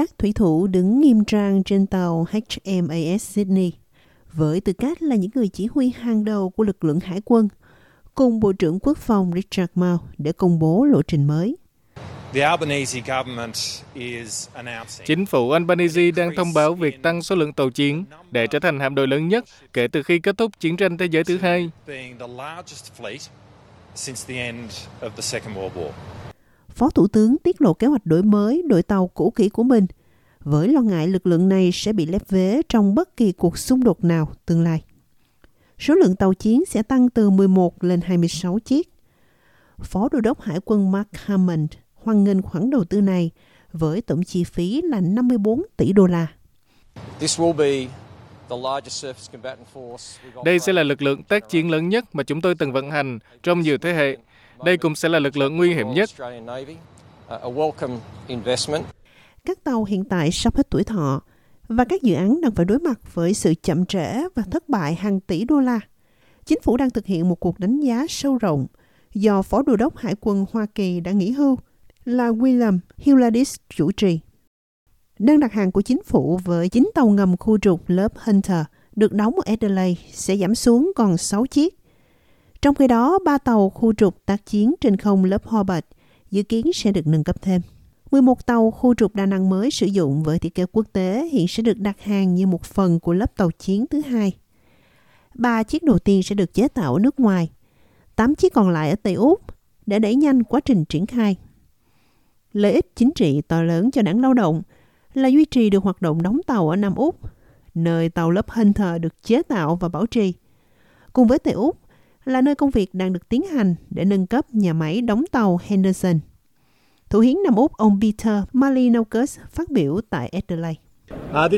Các thủy thủ đứng nghiêm trang trên tàu HMAS Sydney với tư cách là những người chỉ huy hàng đầu của lực lượng hải quân, cùng Bộ trưởng Quốc phòng Richard Mao để công bố lộ trình mới. Chính phủ Albanese đang thông báo việc tăng số lượng tàu chiến để trở thành hạm đội lớn nhất kể từ khi kết thúc chiến tranh thế giới thứ hai. Phó Thủ tướng tiết lộ kế hoạch đổi mới đội tàu cũ kỹ của mình với lo ngại lực lượng này sẽ bị lép vế trong bất kỳ cuộc xung đột nào tương lai. Số lượng tàu chiến sẽ tăng từ 11 lên 26 chiếc. Phó Đô đốc Hải quân Mark Hammond hoan nghênh khoản đầu tư này với tổng chi phí là 54 tỷ đô la. Đây sẽ là lực lượng tác chiến lớn nhất mà chúng tôi từng vận hành trong nhiều thế hệ. Đây cũng sẽ là lực lượng nguy hiểm nhất. Các tàu hiện tại sắp hết tuổi thọ và các dự án đang phải đối mặt với sự chậm trễ và thất bại hàng tỷ đô la. Chính phủ đang thực hiện một cuộc đánh giá sâu rộng do Phó Đô đốc Hải quân Hoa Kỳ đã nghỉ hưu là William Hewladis chủ trì. Đơn đặt hàng của chính phủ với 9 tàu ngầm khu trục lớp Hunter được đóng ở Adelaide sẽ giảm xuống còn 6 chiếc. Trong khi đó, ba tàu khu trục tác chiến trên không lớp Hobart dự kiến sẽ được nâng cấp thêm. 11 tàu khu trục đa năng mới sử dụng với thiết kế quốc tế hiện sẽ được đặt hàng như một phần của lớp tàu chiến thứ hai. Ba chiếc đầu tiên sẽ được chế tạo ở nước ngoài, 8 chiếc còn lại ở Tây Úc để đẩy nhanh quá trình triển khai. Lợi ích chính trị to lớn cho đảng lao động là duy trì được hoạt động đóng tàu ở Nam Úc, nơi tàu lớp Hunter được chế tạo và bảo trì. Cùng với Tây Úc là nơi công việc đang được tiến hành để nâng cấp nhà máy đóng tàu Henderson. Thủ hiến Nam Úc ông Peter Malinaucus phát biểu tại Adelaide. Uh,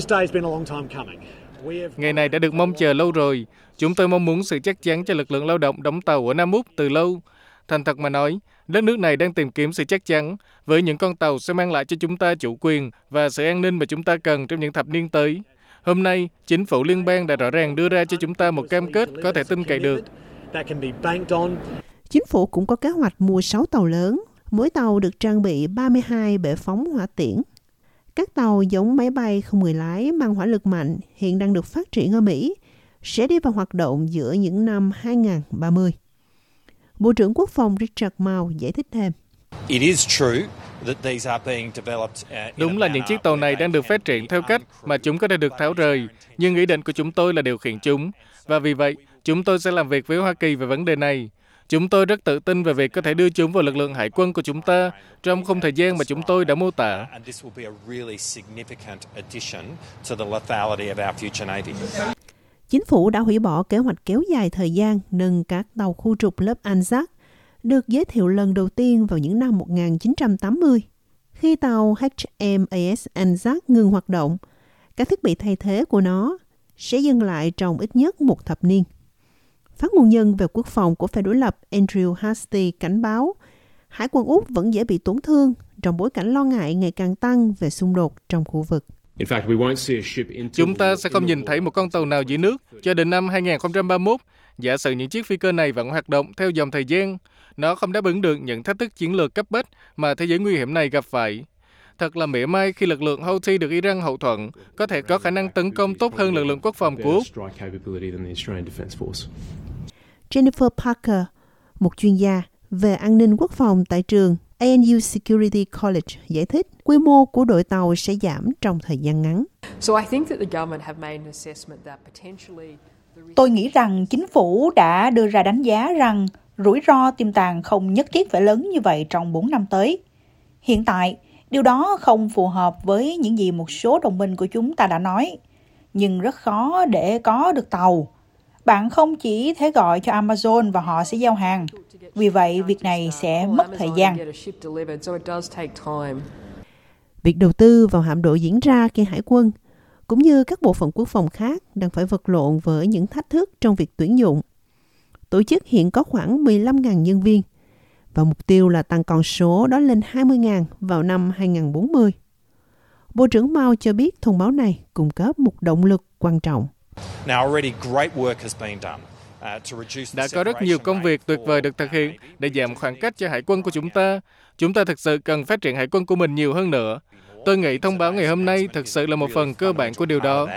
Ngày này đã được mong chờ lâu rồi. Chúng tôi mong muốn sự chắc chắn cho lực lượng lao động đóng tàu ở Nam Úc từ lâu. Thành thật mà nói, đất nước này đang tìm kiếm sự chắc chắn với những con tàu sẽ mang lại cho chúng ta chủ quyền và sự an ninh mà chúng ta cần trong những thập niên tới. Hôm nay, chính phủ liên bang đã rõ ràng đưa ra cho chúng ta một cam kết có thể tin cậy được. Chính phủ cũng có kế hoạch mua 6 tàu lớn, mỗi tàu được trang bị 32 bệ phóng hỏa tiễn. Các tàu giống máy bay không người lái mang hỏa lực mạnh hiện đang được phát triển ở Mỹ, sẽ đi vào hoạt động giữa những năm 2030. Bộ trưởng Quốc phòng Richard Mao giải thích thêm. Đúng là những chiếc tàu này đang được phát triển theo cách mà chúng có thể được tháo rời, nhưng ý định của chúng tôi là điều khiển chúng. Và vì vậy, chúng tôi sẽ làm việc với Hoa Kỳ về vấn đề này. Chúng tôi rất tự tin về việc có thể đưa chúng vào lực lượng hải quân của chúng ta trong khung thời gian mà chúng tôi đã mô tả. Chính phủ đã hủy bỏ kế hoạch kéo dài thời gian nâng các tàu khu trục lớp Anzac được giới thiệu lần đầu tiên vào những năm 1980. Khi tàu HMAS Anzac ngừng hoạt động, các thiết bị thay thế của nó sẽ dừng lại trong ít nhất một thập niên. Phát ngôn nhân về quốc phòng của phe đối lập Andrew Hastie cảnh báo Hải quân Úc vẫn dễ bị tổn thương trong bối cảnh lo ngại ngày càng tăng về xung đột trong khu vực. Chúng ta sẽ không nhìn thấy một con tàu nào dưới nước cho đến năm 2031. Giả sử những chiếc phi cơ này vẫn hoạt động theo dòng thời gian, nó không đáp ứng được những thách thức chiến lược cấp bách mà thế giới nguy hiểm này gặp phải. Thật là mỉa mai khi lực lượng Houthi được Iran hậu thuẫn có thể có khả năng tấn công tốt hơn lực lượng quốc phòng của Úc. Jennifer Parker, một chuyên gia về an ninh quốc phòng tại trường ANU Security College giải thích quy mô của đội tàu sẽ giảm trong thời gian ngắn. Tôi nghĩ rằng chính phủ đã đưa ra đánh giá rằng rủi ro tiềm tàng không nhất thiết phải lớn như vậy trong 4 năm tới. Hiện tại, điều đó không phù hợp với những gì một số đồng minh của chúng ta đã nói, nhưng rất khó để có được tàu. Bạn không chỉ thể gọi cho Amazon và họ sẽ giao hàng. Vì vậy, việc này sẽ mất thời gian. Việc đầu tư vào hạm đội diễn ra khi hải quân cũng như các bộ phận quốc phòng khác đang phải vật lộn với những thách thức trong việc tuyển dụng. Tổ chức hiện có khoảng 15.000 nhân viên và mục tiêu là tăng con số đó lên 20.000 vào năm 2040. Bộ trưởng Mao cho biết thông báo này cung cấp một động lực quan trọng. Đã có rất nhiều công việc tuyệt vời được thực hiện để giảm khoảng cách cho hải quân của chúng ta. Chúng ta thực sự cần phát triển hải quân của mình nhiều hơn nữa. Tôi nghĩ thông báo ngày hôm nay thực sự là một phần cơ bản của điều đó.